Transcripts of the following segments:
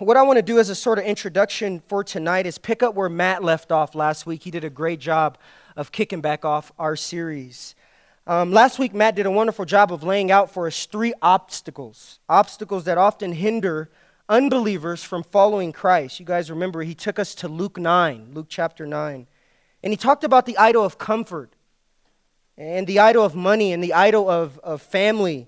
What I want to do as a sort of introduction for tonight is pick up where Matt left off last week. He did a great job of kicking back off our series. Um, last week, Matt did a wonderful job of laying out for us three obstacles, obstacles that often hinder unbelievers from following Christ. You guys remember he took us to Luke 9, Luke chapter 9. And he talked about the idol of comfort, and the idol of money, and the idol of, of family.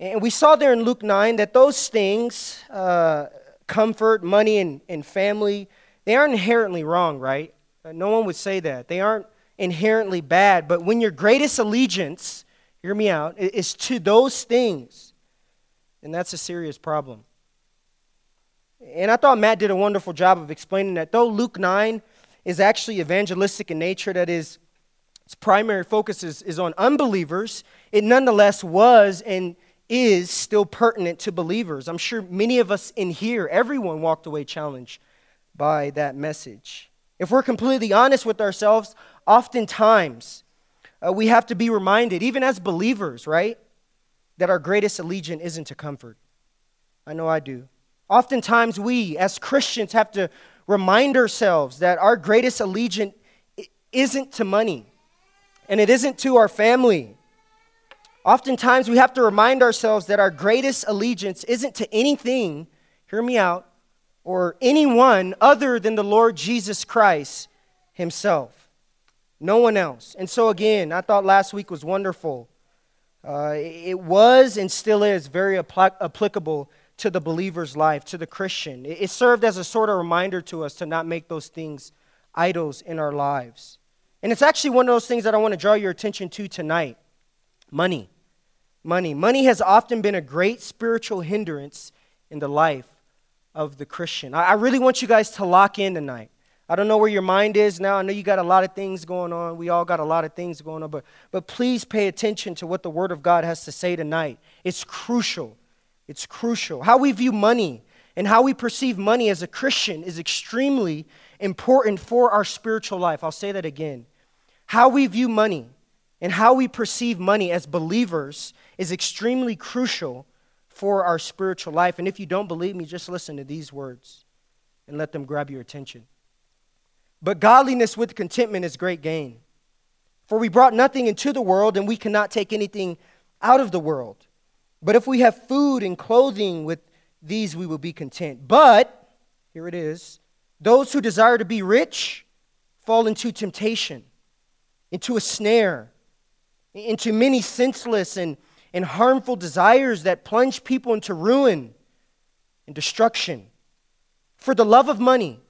And we saw there in Luke 9 that those things, uh, comfort, money, and, and family, they aren't inherently wrong, right? Uh, no one would say that. They aren't inherently bad. But when your greatest allegiance, hear me out, is to those things, then that's a serious problem. And I thought Matt did a wonderful job of explaining that though Luke 9 is actually evangelistic in nature, that is, its primary focus is, is on unbelievers, it nonetheless was and is still pertinent to believers. I'm sure many of us in here, everyone walked away challenged by that message. If we're completely honest with ourselves, oftentimes uh, we have to be reminded, even as believers, right, that our greatest allegiance isn't to comfort. I know I do. Oftentimes we, as Christians, have to remind ourselves that our greatest allegiance isn't to money and it isn't to our family Oftentimes, we have to remind ourselves that our greatest allegiance isn't to anything, hear me out, or anyone other than the Lord Jesus Christ Himself. No one else. And so, again, I thought last week was wonderful. Uh, it was and still is very apl- applicable to the believer's life, to the Christian. It, it served as a sort of reminder to us to not make those things idols in our lives. And it's actually one of those things that I want to draw your attention to tonight money money. Money has often been a great spiritual hindrance in the life of the Christian. I, really want you guys to lock in tonight. I don't know where your mind is now. I know you got a lot of things going on. We all got a lot of things going on, but, but please pay attention to what the Word of God has to say tonight. It's crucial. It's crucial. How we view money and how we perceive money as a Christian is extremely important for our spiritual life. I'll say that again. How we view money and how we perceive money as believers is extremely crucial for our spiritual life. And if you don't believe me, just listen to these words and let them grab your attention. But godliness with contentment is great gain. For we brought nothing into the world, and we cannot take anything out of the world. But if we have food and clothing with these, we will be content. But, here it is, those who desire to be rich fall into temptation, into a snare, into many senseless and and harmful desires that plunge people into ruin and destruction. For the love of money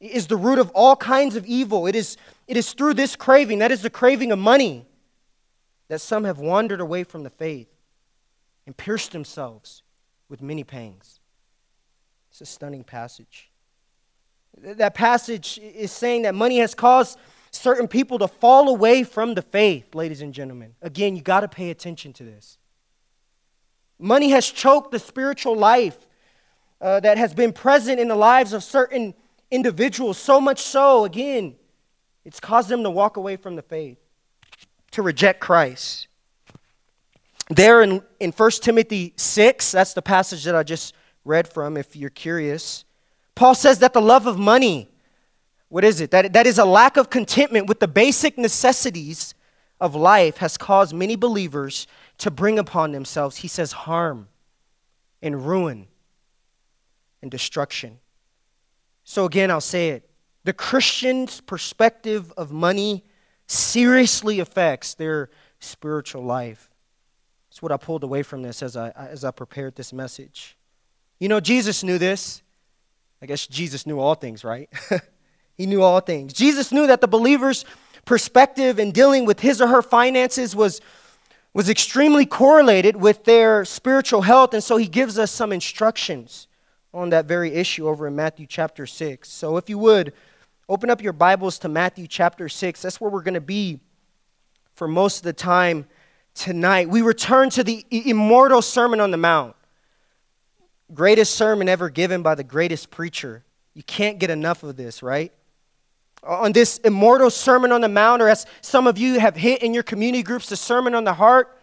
is the root of all kinds of evil. It is, it is through this craving, that is the craving of money, that some have wandered away from the faith and pierced themselves with many pangs. It's a stunning passage. That passage is saying that money has caused certain people to fall away from the faith, ladies and gentlemen. Again, you got to pay attention to this. Money has choked the spiritual life uh, that has been present in the lives of certain individuals, so much so, again, it's caused them to walk away from the faith, to reject Christ. There in, in 1 Timothy 6, that's the passage that I just read from, if you're curious, Paul says that the love of money what is it? That, that is a lack of contentment with the basic necessities of life has caused many believers to bring upon themselves, he says, harm and ruin and destruction. So, again, I'll say it. The Christian's perspective of money seriously affects their spiritual life. That's what I pulled away from this as I, as I prepared this message. You know, Jesus knew this. I guess Jesus knew all things, right? He knew all things. Jesus knew that the believer's perspective in dealing with his or her finances was, was extremely correlated with their spiritual health, and so he gives us some instructions on that very issue over in Matthew chapter 6. So if you would, open up your Bibles to Matthew chapter 6. That's where we're going to be for most of the time tonight. We return to the immortal Sermon on the Mount. Greatest sermon ever given by the greatest preacher. You can't get enough of this, right? Uh, on this immortal Sermon on the Mount, or as some of you have hit in your community groups, the Sermon on the Heart,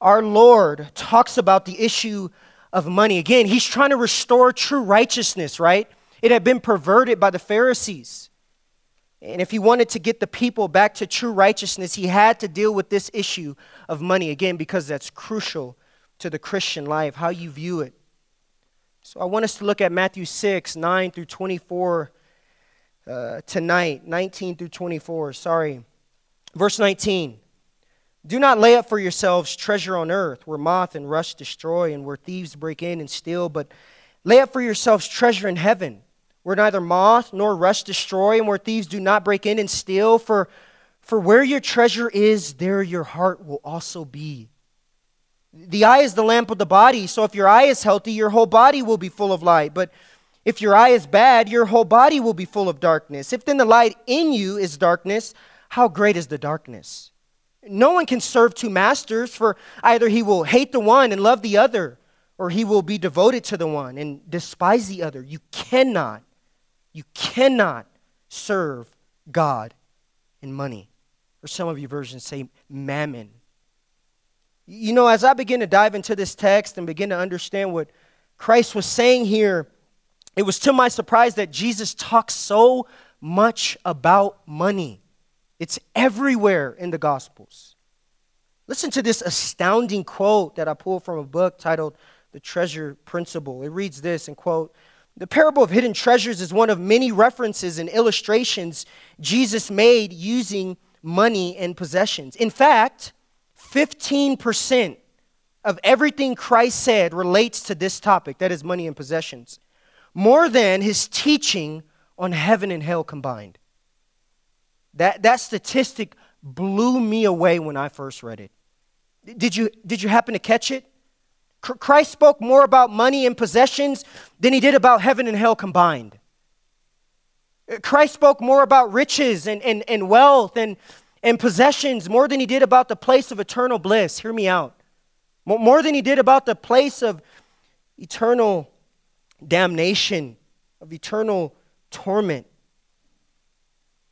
our Lord talks about the issue of money. Again, he's trying to restore true righteousness, right? It had been perverted by the Pharisees. And if he wanted to get the people back to true righteousness, he had to deal with this issue of money, again, because that's crucial to the Christian life, how you view it. So I want us to look at Matthew 6, 9 through 24 uh, tonight, 19 through 24. Sorry. Verse 19. Do not lay up for yourselves treasure on earth, where moth and rust destroy, and where thieves break in and steal, but lay up for yourselves treasure in heaven where neither moth nor rust destroy, and where thieves do not break in and steal. For, for where your treasure is, there your heart will also be. The eye is the lamp of the body, so if your eye is healthy, your whole body will be full of light. But if your eye is bad, your whole body will be full of darkness. If then the light in you is darkness, how great is the darkness? No one can serve two masters, for either he will hate the one and love the other, or he will be devoted to the one and despise the other. You cannot you cannot serve God and money. Or some of your versions say mammon. You know, as I begin to dive into this text and begin to understand what Christ was saying here, it was to my surprise that Jesus talks so much about money. It's everywhere in the Gospels. Listen to this astounding quote that I pulled from a book titled The Treasure Principle. It reads this and quote, the parable of hidden treasures is one of many references and illustrations Jesus made using money and possessions. In fact, 15% of everything Christ said relates to this topic that is, money and possessions more than his teaching on heaven and hell combined. That, that statistic blew me away when I first read it. Did you, did you happen to catch it? Christ spoke more about money and possessions than he did about heaven and hell combined. Uh, Christ spoke more about riches and, and, and wealth and, and possessions more than he did about the place of eternal bliss. Hear me out. More than he did about the place of eternal damnation, of eternal torment.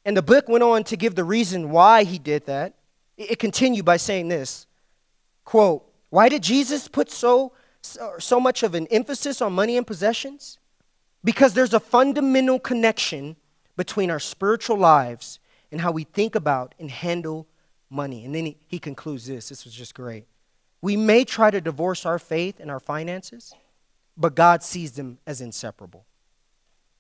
And the book went on to give the reason why he did that. It continued by saying this quote, why did Jesus put so, so much of an emphasis on money and possessions? Because there's a fundamental connection between our spiritual lives and how we think about and handle money. And then he, he concludes this. This was just great. We may try to divorce our faith and our finances, but God sees them as inseparable.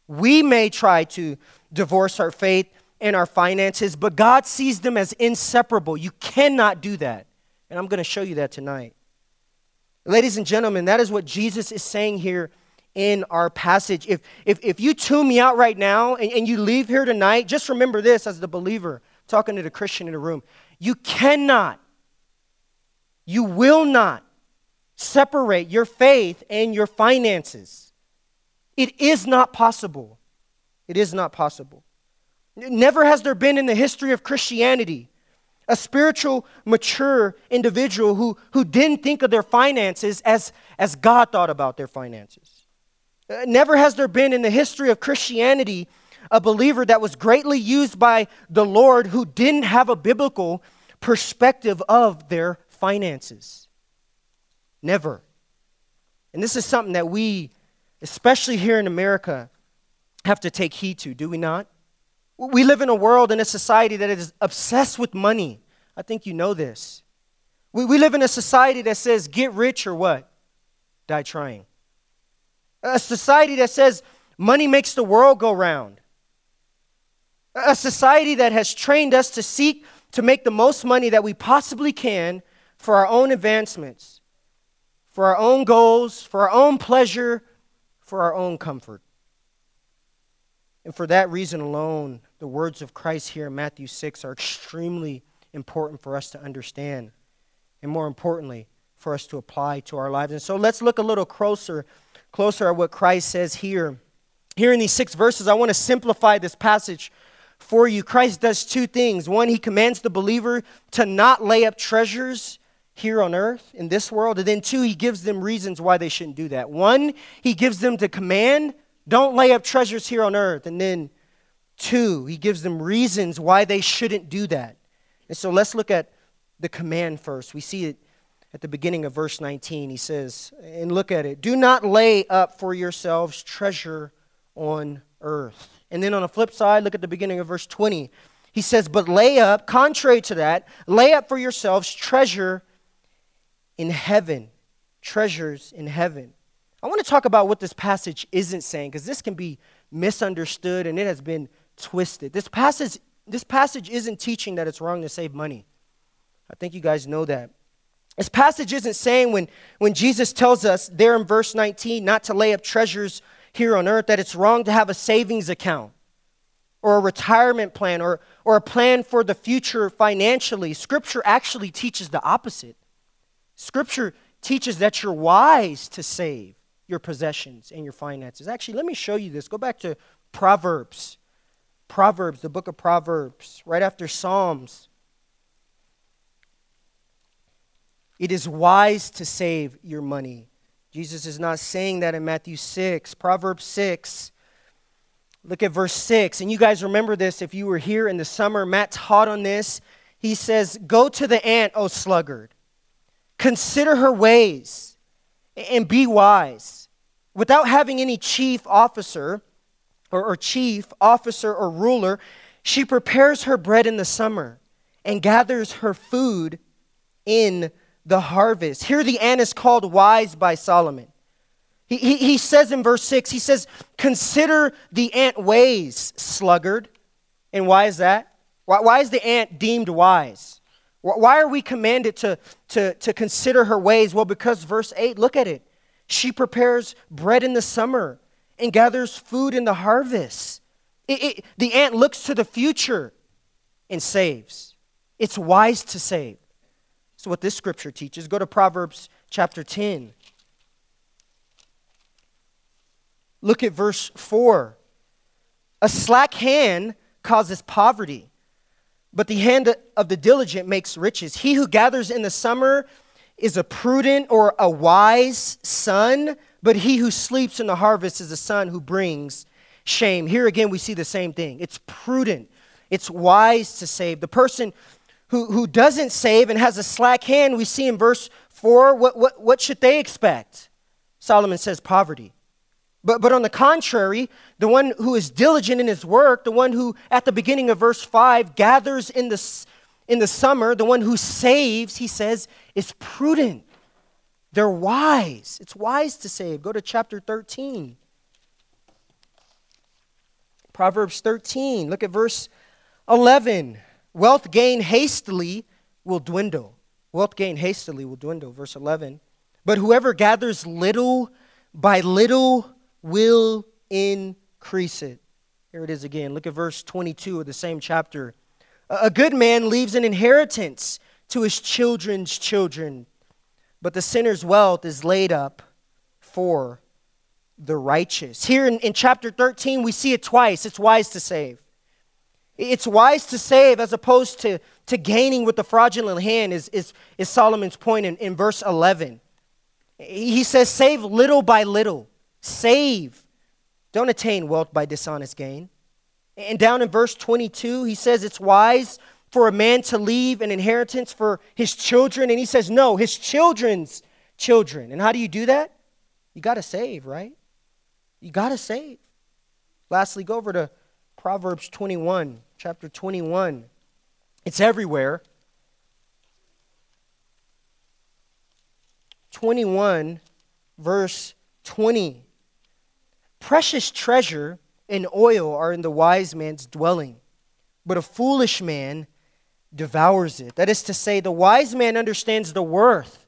We may try to divorce our faith and our finances, but God sees them as inseparable. You cannot do that. And I'm going to show you that tonight. Ladies and gentlemen, that is what Jesus is saying here in our passage. If, if, if you tune me out right now and, and you leave here tonight, just remember this as the believer, talking to the Christian in the room. You cannot, you will not separate your faith and your finances. It is not possible. It is not possible. Never has there been in the history of Christianity a spiritual, mature individual who, who didn't think of their finances as, as God thought about their finances. Uh, never has there been in the history of Christianity a believer that was greatly used by the Lord who didn't have a biblical perspective of their finances. Never. And this is something that we, especially here in America, have to take heed to, do we not? We live in a world and a society that is obsessed with money. I think you know this. We, we live in a society that says, get rich or what? Die trying. A society that says, money makes the world go round. A society that has trained us to seek to make the most money that we possibly can for our own advancements, for our own goals, for our own pleasure, for our own comfort. And for that reason alone, the words of Christ here in Matthew 6 are extremely important for us to understand. And more importantly, for us to apply to our lives. And so let's look a little closer, closer at what Christ says here. Here in these six verses, I want to simplify this passage for you. Christ does two things. One, he commands the believer to not lay up treasures here on earth in this world. And then two, he gives them reasons why they shouldn't do that. One, he gives them the command, don't lay up treasures here on earth. And then two, he gives them reasons why they shouldn't do that. And so let's look at the command first. We see it at the beginning of verse 19. He says, and look at it Do not lay up for yourselves treasure on earth. And then on the flip side, look at the beginning of verse 20. He says, But lay up, contrary to that, lay up for yourselves treasure in heaven. Treasures in heaven. I want to talk about what this passage isn't saying because this can be misunderstood and it has been twisted. This passage, this passage isn't teaching that it's wrong to save money. I think you guys know that. This passage isn't saying when, when Jesus tells us there in verse 19 not to lay up treasures here on earth that it's wrong to have a savings account or a retirement plan or, or a plan for the future financially. Scripture actually teaches the opposite. Scripture teaches that you're wise to save your possessions and your finances. Actually, let me show you this. Go back to Proverbs. Proverbs, the book of Proverbs, right after Psalms. It is wise to save your money. Jesus is not saying that in Matthew 6. Proverbs 6. Look at verse 6. And you guys remember this if you were here in the summer. Matt taught on this. He says, Go to the ant, O sluggard. Consider her ways and be wise. Without having any chief officer or, or chief officer or ruler, she prepares her bread in the summer and gathers her food in the harvest. Here the ant is called wise by Solomon. He, he, he says in verse 6, he says, Consider the ant ways, sluggard. And why is that? Why, why is the ant deemed wise? Why are we commanded to, to, to consider her ways? Well, because verse 8, look at it. She prepares bread in the summer and gathers food in the harvest. It, it, the ant looks to the future and saves. It's wise to save. That's what this scripture teaches. Go to Proverbs chapter 10. Look at verse 4. A slack hand causes poverty, but the hand of the diligent makes riches. He who gathers in the summer is a prudent or a wise son, but he who sleeps in the harvest is a son who brings shame. Here again, we see the same thing. It's prudent, it's wise to save. The person who, who doesn't save and has a slack hand, we see in verse 4, what, what, what should they expect? Solomon says poverty. But, but on the contrary, the one who is diligent in his work, the one who at the beginning of verse 5 gathers in the, in the summer, the one who saves, he says, is prudent. They're wise. It's wise to save. Go to chapter 13. Proverbs 13. Look at verse 11. Wealth gained hastily will dwindle. Wealth gained hastily will dwindle. Verse 11. But whoever gathers little by little will increase it. Here it is again. Look at verse 22 of the same chapter. A good man leaves an inheritance to his children's children, but the sinner's wealth is laid up for the righteous. Here in, in chapter 13, we see it twice. It's wise to save. It's wise to save as opposed to, to gaining with the fraudulent hand, is, is, is Solomon's point in, in verse 11. He says, Save little by little. Save. Don't attain wealth by dishonest gain. And down in verse 22, he says it's wise for a man to leave an inheritance for his children. And he says, no, his children's children. And how do you do that? You got to save, right? You got to save. Lastly, go over to Proverbs 21 chapter 21. It's everywhere. 21, verse 20. Precious treasure and oil are in the wise man's dwelling, but a foolish man devours it. That is to say, the wise man understands the worth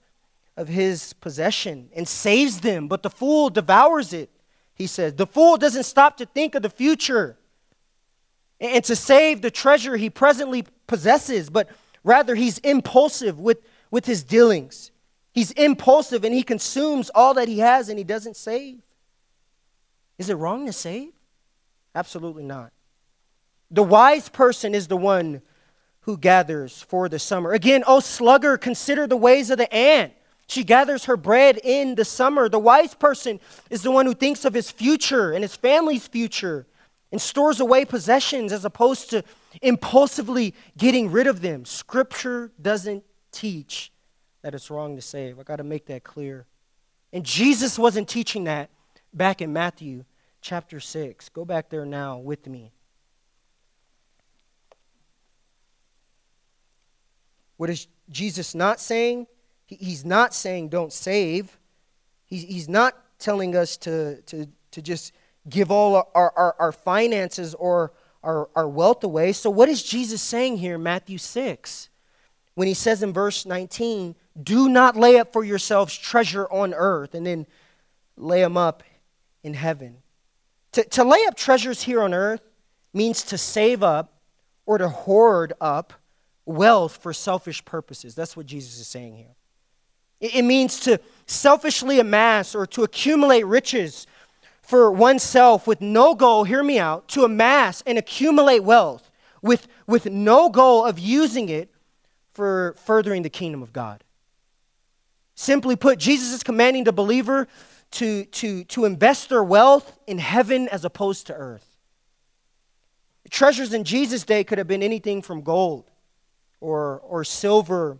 of his possession and saves them, but the fool devours it, he says. The fool doesn't stop to think of the future and to save the treasure he presently possesses, but rather he's impulsive with, with his dealings. He's impulsive and he consumes all that he has and he doesn't save. Is it wrong to save? Absolutely not. The wise person is the one who gathers for the summer. Again, oh slugger, consider the ways of the ant. She gathers her bread in the summer. The wise person is the one who thinks of his future and his family's future and stores away possessions as opposed to impulsively getting rid of them. Scripture doesn't teach that it's wrong to save. I got to make that clear. And Jesus wasn't teaching that back in Matthew chapter 6. Go back there now with me. What is Jesus not saying? He's not saying don't save. He's not telling us to, to, to just give all our, our, our finances or our, our wealth away. So, what is Jesus saying here in Matthew 6? When he says in verse 19, do not lay up for yourselves treasure on earth and then lay them up in heaven. To, to lay up treasures here on earth means to save up or to hoard up wealth for selfish purposes. That's what Jesus is saying here. It, it means to selfishly amass or to accumulate riches for oneself with no goal, hear me out, to amass and accumulate wealth with, with no goal of using it for furthering the kingdom of God. Simply put, Jesus is commanding the believer to, to, to invest their wealth in heaven as opposed to earth. Treasures in Jesus' day could have been anything from gold or, or silver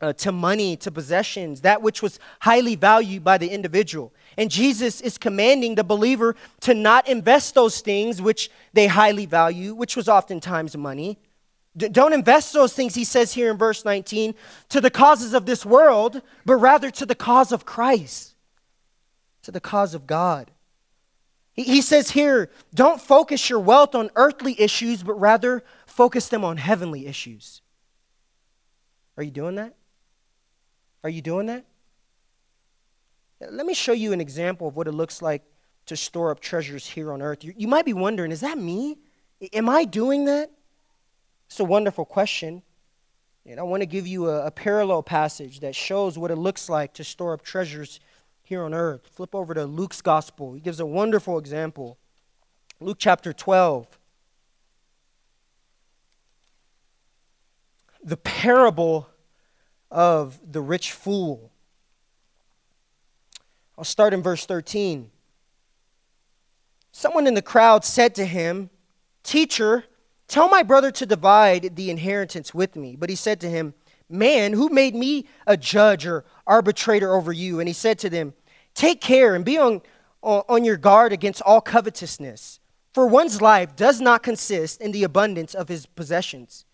uh, to money to possessions, that which was highly valued by the individual. And Jesus is commanding the believer to not invest those things which they highly value, which was oftentimes money, D- don't invest those things, he says here in verse 19, to the causes of this world, but rather to the cause of Christ, to the cause of God. He, says here, don't focus your wealth on earthly issues, but rather focus them on heavenly issues. Are you doing that? Are you doing that? Let me show you an example of what it looks like to store up treasures here on earth. You, you might be wondering, is that me? Am I doing that? It's a wonderful question. And I want to give you a, a, parallel passage that shows what it looks like to store up treasures here on earth. Flip over to Luke's gospel. He gives a wonderful example. Luke chapter 12. The parable of the rich fool. I'll start in verse 13. Someone in the crowd said to him, Teacher, Tell my brother to divide the inheritance with me. But he said to him, Man, who made me a judge or arbitrator over you? And he said to them, Take care and be on, on your guard against all covetousness, for one's life does not consist in the abundance of his possessions.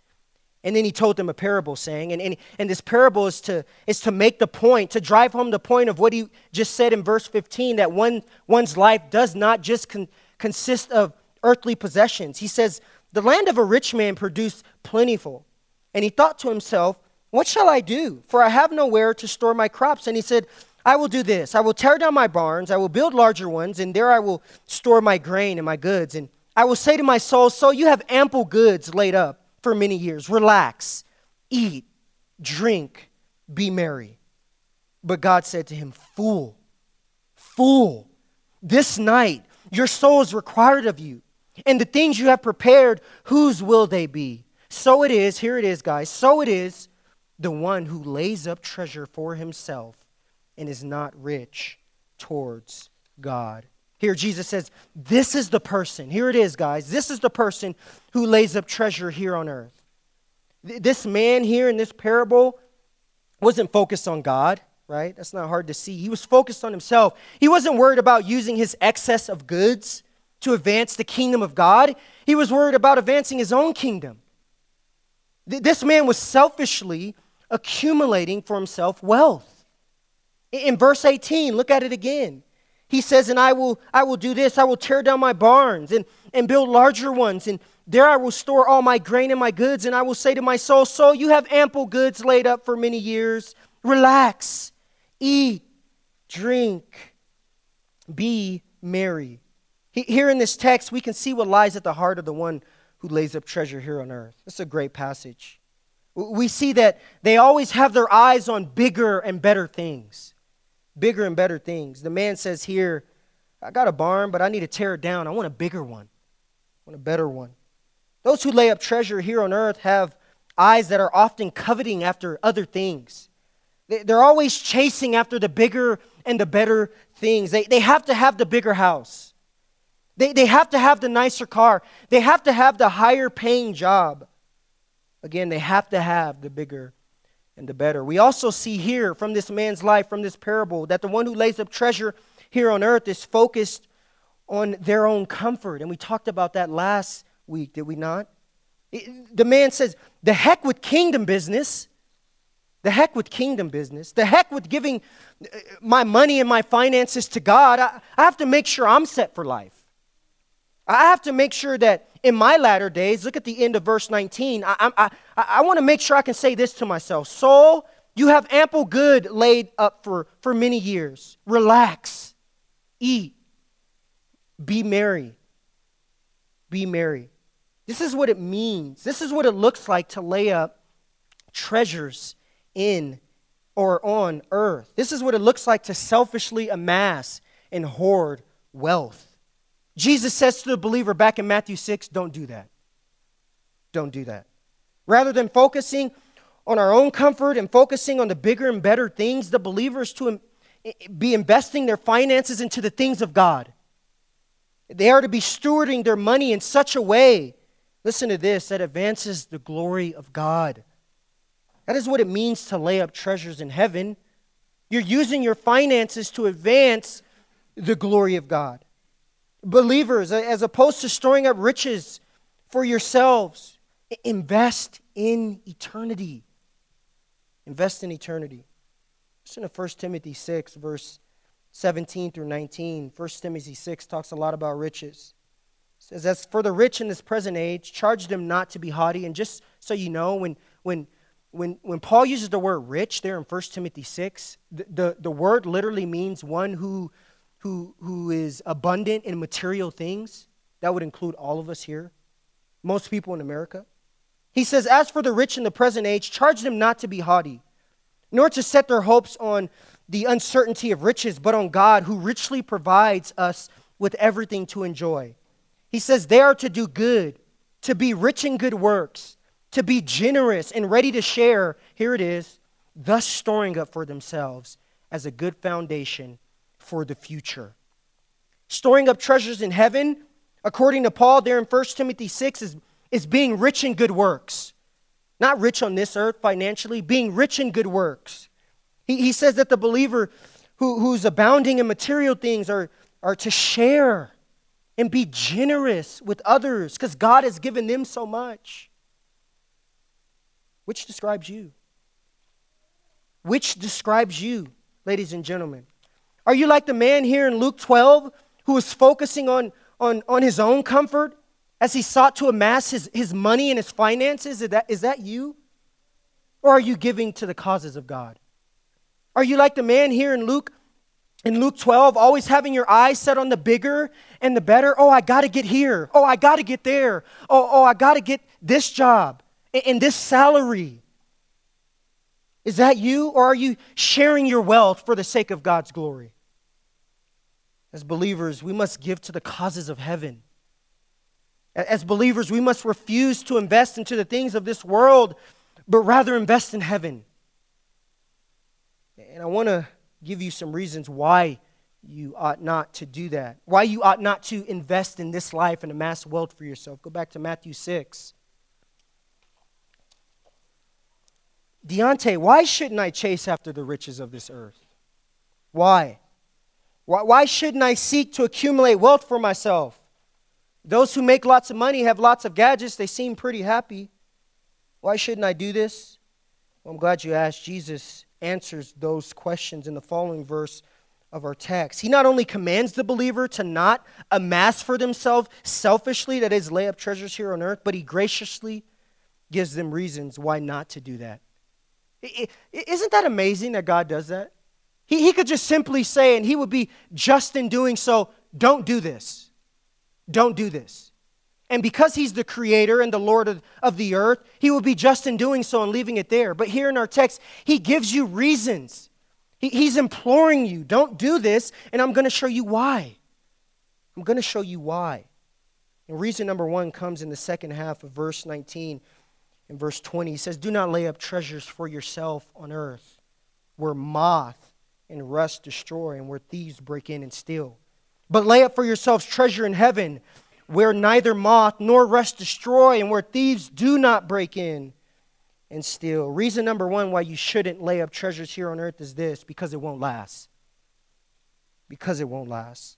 And then he told them a parable, saying, and, and, and this parable is to, is to make the point, to drive home the point of what he just said in verse 15 that one, one's life does not just con- consist of earthly possessions. He says, the land of a rich man produced plentiful. And he thought to himself, What shall I do? For I have nowhere to store my crops. And he said, I will do this. I will tear down my barns, I will build larger ones, and there I will store my grain and my goods. And I will say to my soul, So you have ample goods laid up for many years. Relax, eat, drink, be merry. But God said to him, Fool, fool, this night your soul is required of you. And the things you have prepared, whose will they be? So it is, here it is, guys. So it is the one who lays up treasure for himself and is not rich towards God. Here, Jesus says, This is the person. Here it is, guys. This is the person who lays up treasure here on earth. This man here in this parable wasn't focused on God, right? That's not hard to see. He was focused on himself. He wasn't worried about using his excess of goods to advance the kingdom of God, he was worried about advancing his own kingdom. This man was selfishly accumulating for himself wealth. In verse 18, look at it again. He says, And I will, I will do this, I will tear down my barns and, and build larger ones, and there I will store all my grain and my goods, and I will say to my soul, Soul, you have ample goods laid up for many years. Relax, eat, drink, be merry. Here in this text, we can see what lies at the heart of the one who lays up treasure here on earth. It's a great passage. We see that they always have their eyes on bigger and better things. Bigger and better things. The man says here, I got a barn, but I need to tear it down. I want a bigger one, I want a better one. Those who lay up treasure here on earth have eyes that are often coveting after other things. They're always chasing after the bigger and the better things. They, they have to have the bigger house. They, they have to have the nicer car. They have to have the higher paying job. Again, they have to have the bigger and the better. We also see here from this man's life, from this parable, that the one who lays up treasure here on earth is focused on their own comfort. And we talked about that last week, did we not? The man says, The heck with kingdom business. The heck with kingdom business. The heck with giving uh, my money and my finances to God. I, I have to make sure I'm set for life. I have to make sure that in my latter days, look at the end of verse 19. I, I, I, I want to make sure I can say this to myself Soul, you have ample good laid up for, for many years. Relax, eat, be merry. Be merry. This is what it means. This is what it looks like to lay up treasures in or on earth. This is what it looks like to selfishly amass and hoard wealth. Jesus says to the believer back in Matthew 6 don't do that. Don't do that. Rather than focusing on our own comfort and focusing on the bigger and better things, the believers to be investing their finances into the things of God. They are to be stewarding their money in such a way, listen to this, that advances the glory of God. That is what it means to lay up treasures in heaven. You're using your finances to advance the glory of God. Believers, as opposed to storing up riches for yourselves, invest in eternity. Invest in eternity. Listen to 1 Timothy 6, verse 17 through 19. 1 Timothy 6 talks a lot about riches. It says, As for the rich in this present age, charge them not to be haughty. And just so you know, when, when, when, when Paul uses the word rich there in 1 Timothy 6, the, the, the word literally means one who who, who is abundant in material things. That would include all of us here, most people in America. He says, As for the rich in the present age, charge them not to be haughty, nor to set their hopes on the uncertainty of riches, but on God, who richly provides us with everything to enjoy. He says, They are to do good, to be rich in good works, to be generous and ready to share. Here it is, thus storing up for themselves as a good foundation for the future. Storing up treasures in heaven, according to Paul there in 1 Timothy 6, is, is being rich in good works. Not rich on this earth financially, being rich in good works. He, he says that the believer who, who's abounding in material things are, are to share and be generous with others because God has given them so much. Which describes you? Which describes you, ladies and gentlemen? Are you like the man here in Luke 12 who was focusing on, on, on his own comfort as he sought to amass his, his money and his finances? Is that, is that you? Or are you giving to the causes of God? Are you like the man here in Luke in Luke 12, always having your eyes set on the bigger and the better? Oh, I got to get here. Oh, I got to get there. Oh, oh, I got to get this job and, and this salary. Is that you, or are you sharing your wealth for the sake of God's glory? As believers, we must give to the causes of heaven. As believers, we must refuse to invest into the things of this world, but rather invest in heaven. And I want to give you some reasons why you ought not to do that, why you ought not to invest in this life and amass wealth for yourself. Go back to Matthew 6. Deontay, why shouldn't I chase after the riches of this earth? Why? Why, why shouldn't I seek to accumulate wealth for myself? Those who make lots of money have lots of gadgets, they seem pretty happy. Why shouldn't I do this? Well, I'm glad you asked. Jesus answers those questions in the following verse of our text. He not only commands the believer to not amass for themselves selfishly, that is, lay up treasures here on earth, but he graciously gives them reasons why not to do that. Isn't that amazing that God does that? He, he could just simply say, and he would be just in doing so, don't do this. Don't do this. And because he's the creator and the Lord of, of the earth, he would be just in doing so and leaving it there. But here in our text, he gives you reasons. He, he's imploring you, don't do this, and I'm going to show you why. I'm going to show you why. And reason number one comes in the second half of verse 19 in verse 20. He says, Do not lay up treasures for yourself on earth, where moth and rust destroy and where thieves break in and steal. But lay up for yourselves treasure in heaven, where neither moth nor rust destroy and where thieves do not break in and steal. Reason number one why you shouldn't lay up treasures here on earth is this because it won't last. Because it won't last.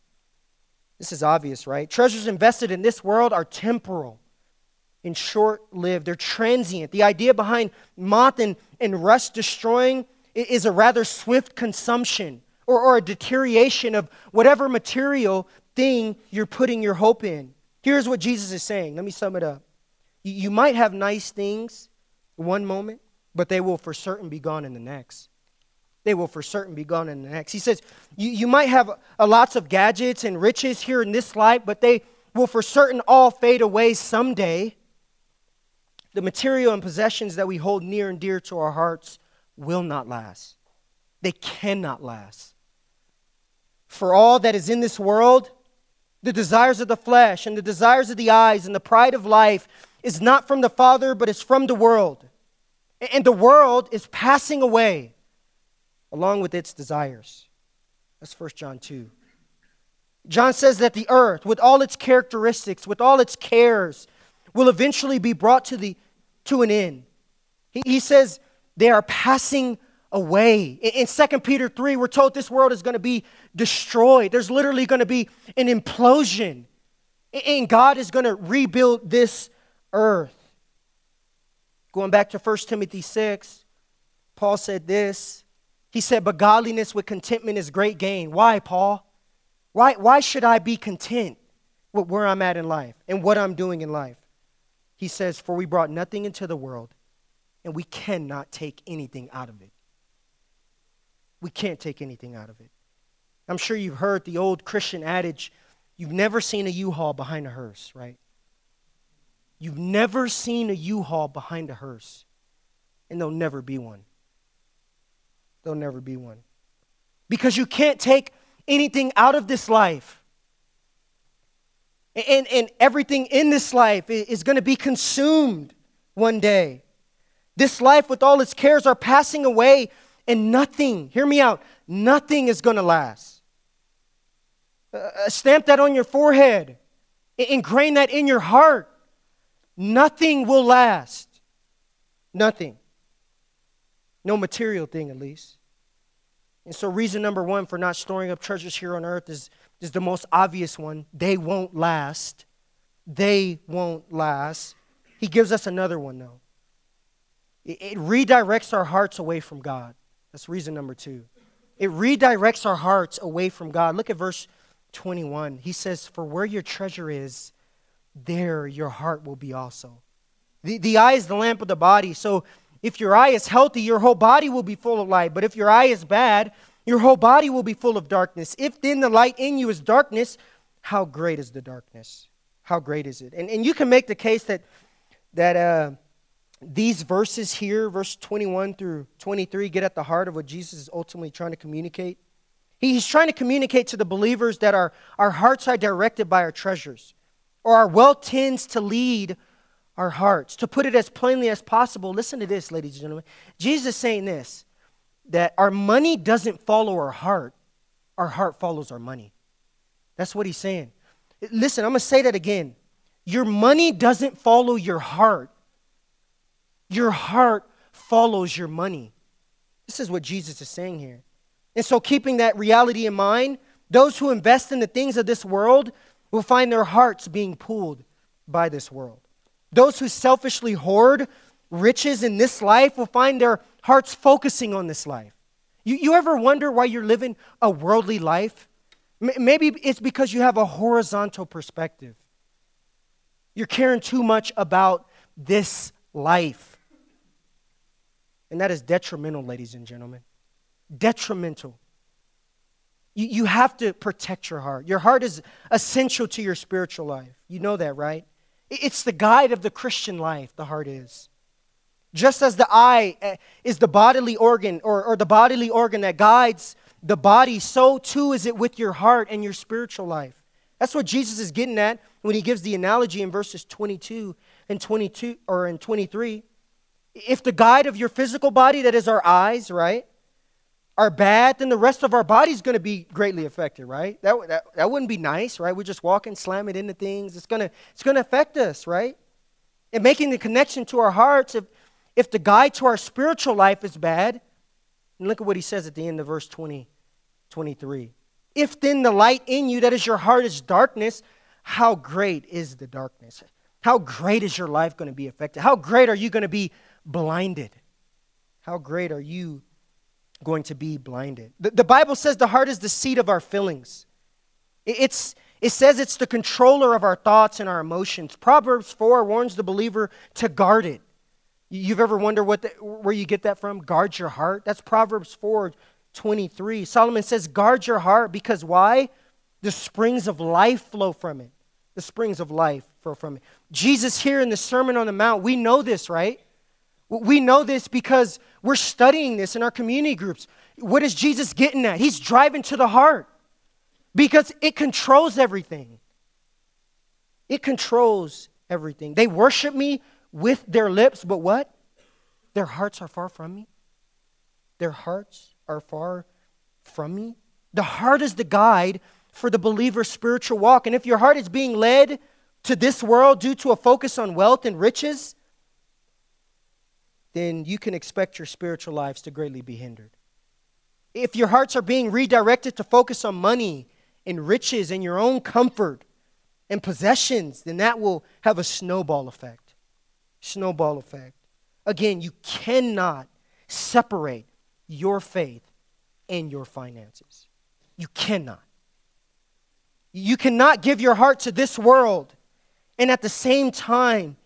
This is obvious, right? Treasures invested in this world are temporal and short lived, they're transient. The idea behind moth and, and rust destroying is a rather swift consumption or, or a deterioration of whatever material thing you're putting your hope in. Here's what Jesus is saying. Let me sum it up. You, might have nice things one moment, but they will for certain be gone in the next. They will for certain be gone in the next. He says, You, you might have a, lots of gadgets and riches here in this life, but they will for certain all fade away someday. The material and possessions that we hold near and dear to our hearts will not last. They cannot last. For all that is in this world, the desires of the flesh and the desires of the eyes and the pride of life is not from the Father, but is from the world. And the world is passing away along with its desires. That's 1 John 2. John says that the earth, with all its characteristics, with all its cares, will eventually be brought to, the, to an end. He, says they are passing away. In, in 2 Peter 3, we're told this world is going to be destroyed. There's literally going to be an implosion. And God is going to rebuild this earth. Going back to 1 Timothy 6, Paul said this. He said, But godliness with contentment is great gain. Why, Paul? Why, why should I be content with where I'm at in life and what I'm doing in life? He says, For we brought nothing into the world, and we cannot take anything out of it. We can't take anything out of it. I'm sure you've heard the old Christian adage you've never seen a U Haul behind a hearse, right? You've never seen a U Haul behind a hearse, and there'll never be one. There'll never be one. Because you can't take anything out of this life. And, and everything in this life is going to be consumed one day. This life, with all its cares, are passing away, and nothing, hear me out, nothing is going to last. Uh, stamp that on your forehead, ingrain that in your heart. Nothing will last. Nothing. No material thing, at least. And so, reason number one for not storing up treasures here on earth is, is the most obvious one. They won't last. They won't last. He gives us another one, though. It, it redirects our hearts away from God. That's reason number two. It redirects our hearts away from God. Look at verse 21. He says, For where your treasure is, there your heart will be also. The, the eye is the lamp of the body. So if your eye is healthy, your whole body will be full of light. But if your eye is bad, your whole body will be full of darkness. If then the light in you is darkness, how great is the darkness? How great is it? And, and you can make the case that, that uh, these verses here, verse 21 through 23, get at the heart of what Jesus is ultimately trying to communicate. He's trying to communicate to the believers that our, our hearts are directed by our treasures or our wealth tends to lead our hearts. To put it as plainly as possible, listen to this, ladies and gentlemen. Jesus is saying this that our money doesn't follow our heart, our heart follows our money. That's what he's saying. Listen, I'm going to say that again. Your money doesn't follow your heart, your heart follows your money. This is what Jesus is saying here. And so, keeping that reality in mind, those who invest in the things of this world will find their hearts being pulled by this world. Those who selfishly hoard riches in this life will find their hearts focusing on this life. You, you ever wonder why you're living a worldly life? M- maybe it's because you have a horizontal perspective. You're caring too much about this life. And that is detrimental, ladies and gentlemen. Detrimental. You, you have to protect your heart. Your heart is essential to your spiritual life. You know that, right? It's the guide of the Christian life, the heart is. Just as the eye eh, is the bodily organ or, or the bodily organ that guides the body, so too is it with your heart and your spiritual life. That's what Jesus is getting at when he gives the analogy in verses 22 and 22 or in 23. If the guide of your physical body, that is our eyes, right? Are bad, then the rest of our body's going to be greatly affected, right? That, that, that wouldn't be nice, right? We just walk and slam it into things. It's going to it's to affect us, right? And making the connection to our hearts, if, if the guide to our spiritual life is bad, and look at what he says at the end of verse 20, 23. If then the light in you, that is your heart, is darkness, how great is the darkness? How great is your life going to be affected? How great are you going to be blinded? How great are you going to be blinded? The, the Bible says the heart is the seat of our feelings. It, it's, it says it's the controller of our thoughts and our emotions. Proverbs 4 warns the believer to guard it. You've ever wondered what the, where you get that from? Guard your heart. That's Proverbs 4 23. Solomon says, Guard your heart because why? The springs of life flow from it. The springs of life flow from it. Jesus, here in the Sermon on the Mount, we know this, right? We know this because we're studying this in our community groups. What is Jesus getting at? He's driving to the heart because it controls everything. It controls everything. They worship me with their lips, but what? Their hearts are far from me. Their hearts are far from me. The heart is the guide for the believer's spiritual walk. And if your heart is being led to this world due to a focus on wealth and riches, then you can expect your spiritual lives to greatly be hindered. If your hearts are being redirected to focus on money and riches and your own comfort and possessions, then that will have a snowball effect. Snowball effect. Again, you cannot separate your faith and your finances. You cannot. You cannot give your heart to this world and at the same time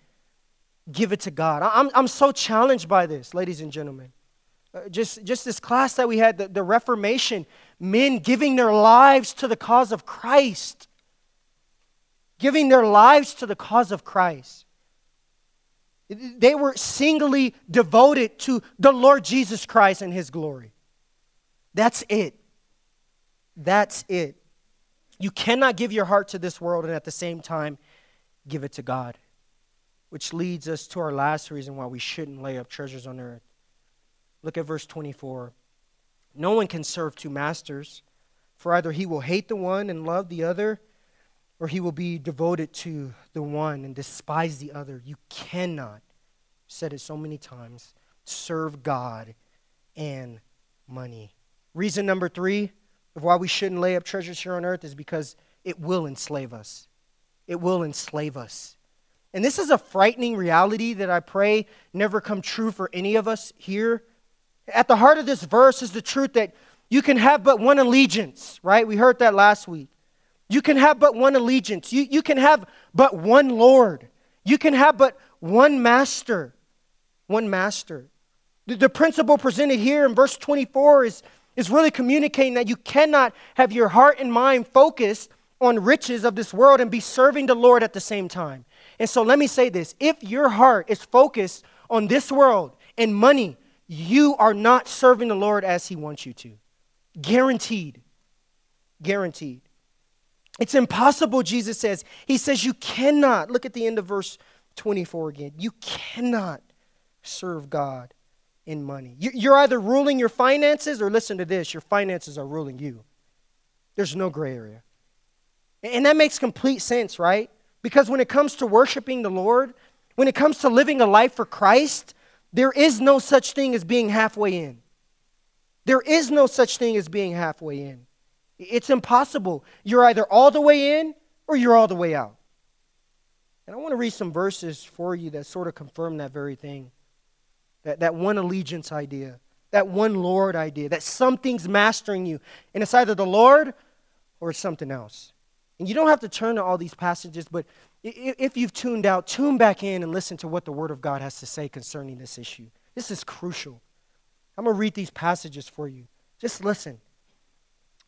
give it to God. I'm, I'm so challenged by this, ladies and gentlemen. Uh, just, just this class that we had, the, the Reformation, men giving their lives to the cause of Christ. Giving their lives to the cause of Christ. They were singly devoted to the Lord Jesus Christ and His glory. That's it. That's it. You cannot give your heart to this world and at the same time give it to God. Which leads us to our last reason why we shouldn't lay up treasures on earth. Look at verse 24. No one can serve two masters, for either he will hate the one and love the other, or he will be devoted to the one and despise the other. You cannot, said it so many times, serve God and money. Reason number three of why we shouldn't lay up treasures here on earth is because it will enslave us. It will enslave us. And this is a frightening reality that I pray never come true for any of us here. At the heart of this verse is the truth that you can have but one allegiance, right? We heard that last week. You can have but one allegiance. You, you can have but one Lord. You can have but one master. One master. The, the principle presented here in verse 24 is, is really communicating that you cannot have your heart and mind focused on riches of this world and be serving the Lord at the same time. And so let me say this if your heart is focused on this world and money, you are not serving the Lord as He wants you to. Guaranteed. Guaranteed. It's impossible, Jesus says. He says, You cannot, look at the end of verse 24 again. You cannot serve God in money. You're either ruling your finances, or listen to this your finances are ruling you. There's no gray area. And that makes complete sense, right? Because when it comes to worshiping the Lord, when it comes to living a life for Christ, there is no such thing as being halfway in. There is no such thing as being halfway in. It's impossible. You're either all the way in or you're all the way out. And I want to read some verses for you that sort of confirm that very thing. That, that one allegiance idea, that one Lord idea, that something's mastering you. And it's either the Lord or it's something else. And you don't have to turn to all these passages, but if you've tuned out, tune back in and listen to what the Word of God has to say concerning this issue. This is crucial. I'm going to read these passages for you. Just listen.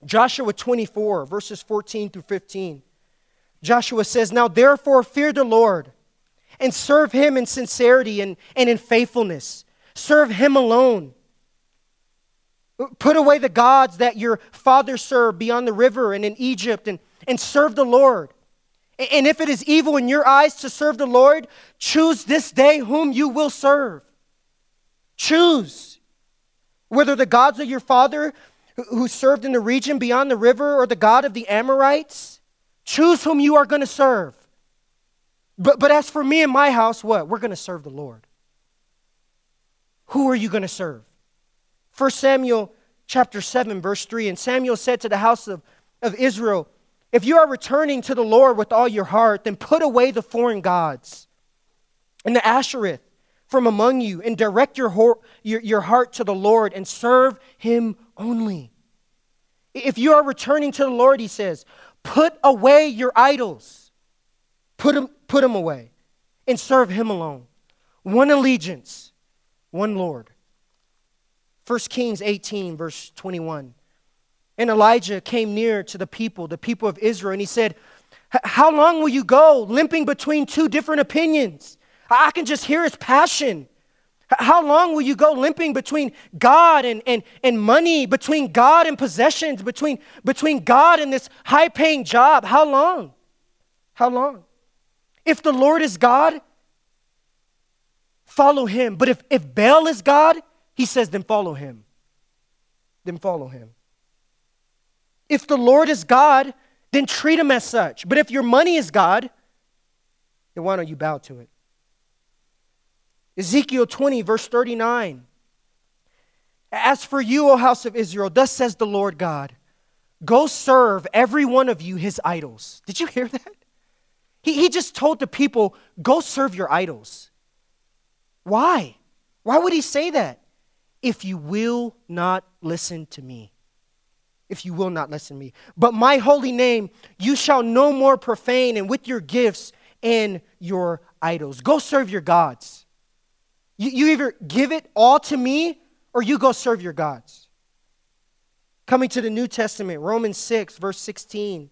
Joshua 24, verses 14 through 15. Joshua says, Now therefore fear the Lord and serve him in sincerity and, and in faithfulness. Serve him alone. Put away the gods that your fathers served beyond the river and in Egypt and and serve the Lord. And if it is evil in your eyes to serve the Lord, choose this day whom you will serve. Choose. Whether the gods of your father who served in the region beyond the river or the God of the Amorites, choose whom you are going to serve. But, but as for me and my house, what? We're going to serve the Lord. who are you going to serve? 1 Samuel chapter 7, verse 3. And Samuel said to the house of, of Israel, If you are returning to the Lord with all your heart, then put away the foreign gods and the Ashtaroth from among you, and direct your, your, your heart to the Lord and serve him only. If you are returning to the Lord, he says, put away your idols. Put them, put them away and serve him alone. One allegiance, one Lord. 1 Kings 18, verse 21. And Elijah came near to the people, the people of Israel, and he said, How long will you go limping between two different opinions? I can just hear his passion. How long will you go limping between God and, and, and money, between God and possessions, between, between God and this high paying job? How long? How long? If the Lord is God, follow him. But if, if Baal is God, he says, then follow him. Then follow him. If the Lord is God, then treat him as such. But if your money is God, then why don't you bow to it? Ezekiel 20, verse 39. As for you, O house of Israel, thus says the Lord God, go serve every one of you his idols. Did you hear that? He, he just told the people, go serve your idols. Why? Why would he say that? If you will not listen to me. If you will not listen to me. But my holy name you shall no more profane, and with your gifts and your idols. Go serve your gods. You, you either give it all to me or you go serve your gods. Coming to the New Testament, Romans 6, verse 16.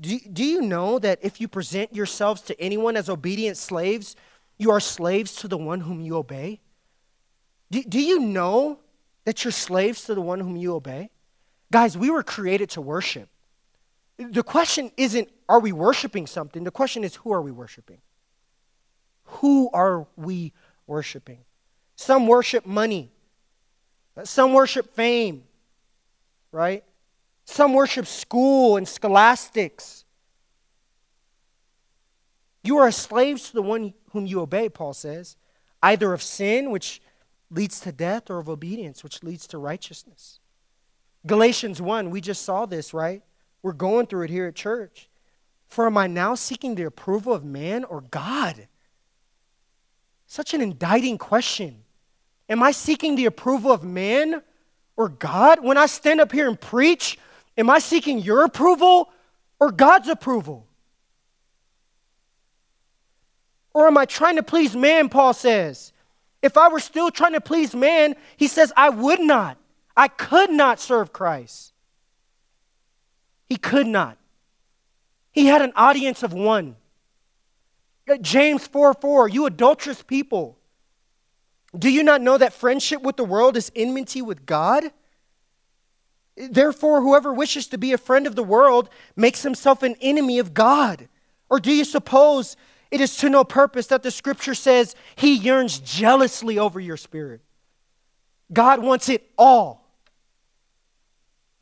Do, do you know that if you present yourselves to anyone as obedient slaves, you are slaves to the one whom you obey? Do, do you know that you're slaves to the one whom you obey? Guys, we were created to worship. The question isn't, are we worshiping something? The question is, who are we worshiping? Who are we worshiping. Some worship money, some worship fame, right? Some worship school and scholastics. You are slaves to the one whom you obey, Paul says, either of sin, which leads to death, or of obedience, which leads to righteousness. Galatians 1, we just saw this, right? We're going through it here at church. For am I now seeking the approval of man or God? Such an indicting question. Am I seeking the approval of man or God? When I stand up here and preach, am I seeking your approval or God's approval? Or am I trying to please man, Paul says? If I were still trying to please man, he says, I would not. I could not serve Christ. He could not. He had an audience of one. Uh, James 4 4, you adulterous people. Do you not know that friendship with the world is enmity with God? Therefore, whoever wishes to be a friend of the world makes himself an enemy of God. Or do you suppose it is to no purpose that the scripture says he yearns jealously over your spirit? God wants it all.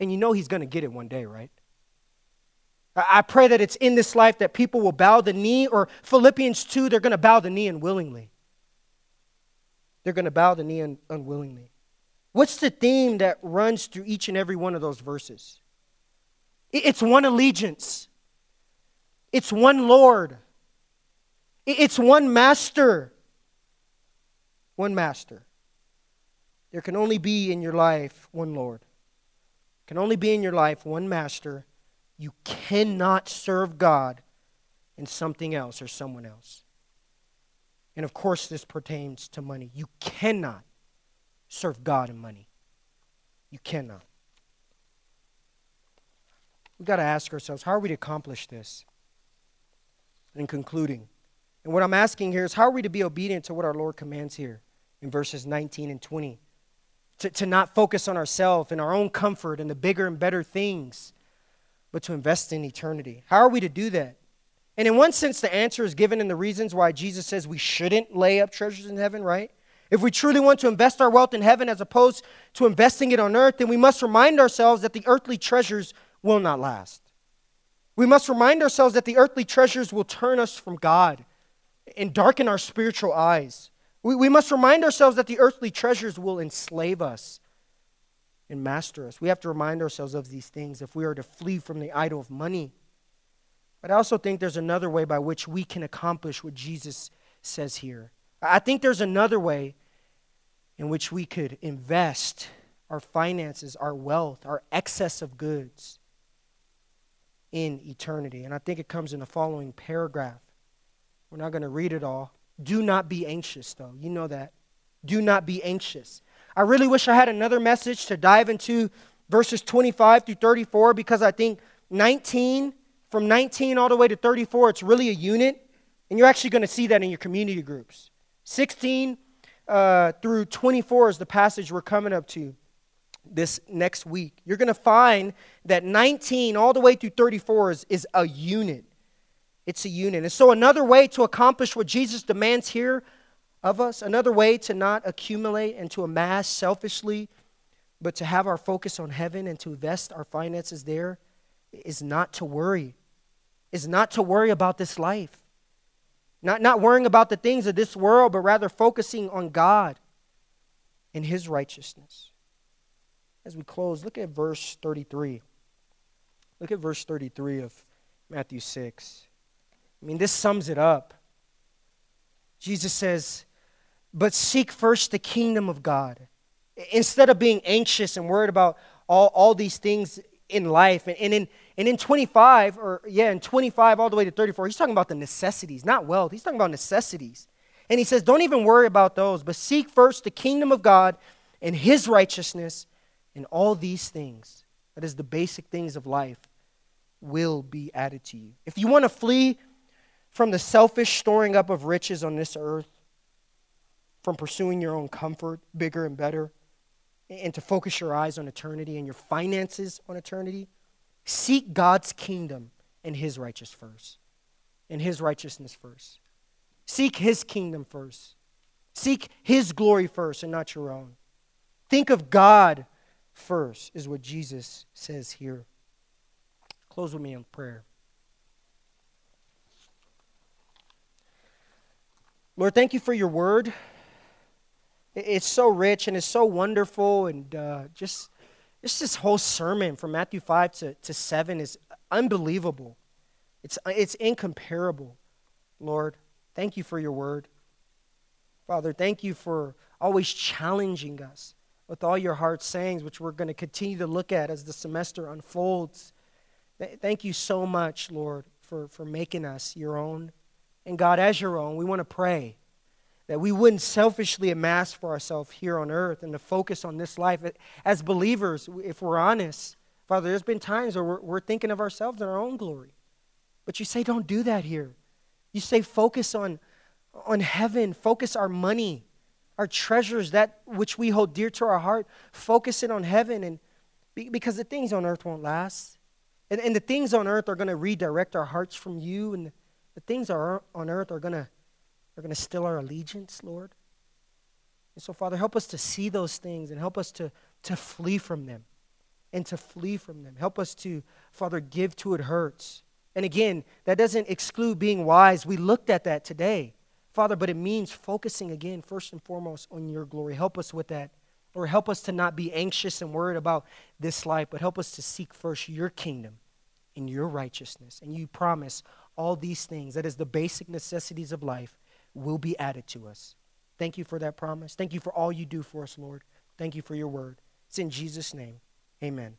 And you know he's going to get it one day, right? I pray that it's in this life that people will bow the knee, or Philippians 2, they're going to bow the knee unwillingly. They're going to bow the knee un- unwillingly. What's the theme that runs through each and every one of those verses? It's one allegiance, it's one Lord, it's one master. One master. There can only be in your life one Lord. Can only be in your life one master you cannot serve God in something else or someone else. And of course, this pertains to money. You cannot serve God in money. You cannot. We've got to ask ourselves how are we to accomplish this? In concluding, and what I'm asking here is how are we to be obedient to what our Lord commands here in verses 19 and 20? To, to not focus on ourselves and our own comfort and the bigger and better things but to invest in eternity. How are we to do that? And in one sense, the answer is given in the reasons why Jesus says we shouldn't lay up treasures in heaven, right? If we truly want to invest our wealth in heaven as opposed to investing it on earth, then we must remind ourselves that the earthly treasures will not last. We must remind ourselves that the earthly treasures will turn us from God and darken our spiritual eyes. We, we must remind ourselves that the earthly treasures will enslave us and master us. We have to remind ourselves of these things if we are to flee from the idol of money. But I also think there's another way by which we can accomplish what Jesus says here. I think there's another way in which we could invest our finances, our wealth, our excess of goods in eternity. And I think it comes in the following paragraph. We're not going to read it all. Do not be anxious, though. You know that. Do not be anxious. I really wish I had another message to dive into verses 25 through 34 because I think 19, from 19 all the way to 34, it's really a unit. And you're actually going to see that in your community groups. 16 uh, through 24 is the passage we're coming up to this next week. You're going to find that 19 all the way through 34 is, is a unit. It's a union. And so, another way to accomplish what Jesus demands here of us, another way to not accumulate and to amass selfishly, but to have our focus on heaven and to invest our finances there, is not to worry. Is not to worry about this life. Not, not worrying about the things of this world, but rather focusing on God and His righteousness. As we close, look at verse 33. Look at verse 33 of Matthew 6. I mean, this sums it up. Jesus says, But seek first the kingdom of God. Instead of being anxious and worried about all, all these things in life, and, and in and in 25, or yeah, in 25 all the way to 34, he's talking about the necessities, not wealth. He's talking about necessities. And he says, Don't even worry about those, but seek first the kingdom of God and his righteousness, and all these things, that is the basic things of life, will be added to you. If you want to flee from the selfish storing up of riches on this earth, from pursuing your own comfort, bigger and better, and to focus your eyes on eternity and your finances on eternity, Seek God's kingdom and his righteous first. And his righteousness first. Seek his kingdom first. Seek his glory first and not your own. Think of God first, is what Jesus says here. Close with me in prayer. Lord, thank you for your word. It's so rich and it's so wonderful and uh, just this, this whole sermon from Matthew 5 to, to 7 is unbelievable. It's, it's incomparable, Lord. Thank you for your word. Father, thank you for always challenging us with all your hard sayings, which we're going to continue to look at as the semester unfolds. Thank you so much, Lord, for, for making us your own. And God, as your own, we want to pray that we wouldn't selfishly amass for ourselves here on earth and to focus on this life. As believers, if we're honest, Father, there's been times where we're, we're thinking of ourselves and our own glory. But you say, don't do that here. You say, focus on, on heaven, focus our money, our treasures, that which we hold dear to our heart, focus it on heaven. And because the things on earth won't last. And, and the things on earth are going to redirect our hearts from you, and the things are on earth are to are to steal our allegiance, Lord. And so, Father, help us to see those things and help us to, to flee from them and to flee from them. Help us to, Father, give to it hurts. And again, that doesn't exclude being wise. We looked at that today, Father, but it means focusing again, first and foremost, on your glory. Help us with that. Or help us to not be anxious and worried about this life, but help us to seek first your kingdom and your righteousness. And you promise all these things, that is the basic necessities of life, will be added to us. Thank you for that promise. Thank you for all you do for us, Lord. Thank you for your word. It's in Jesus' name. Amen.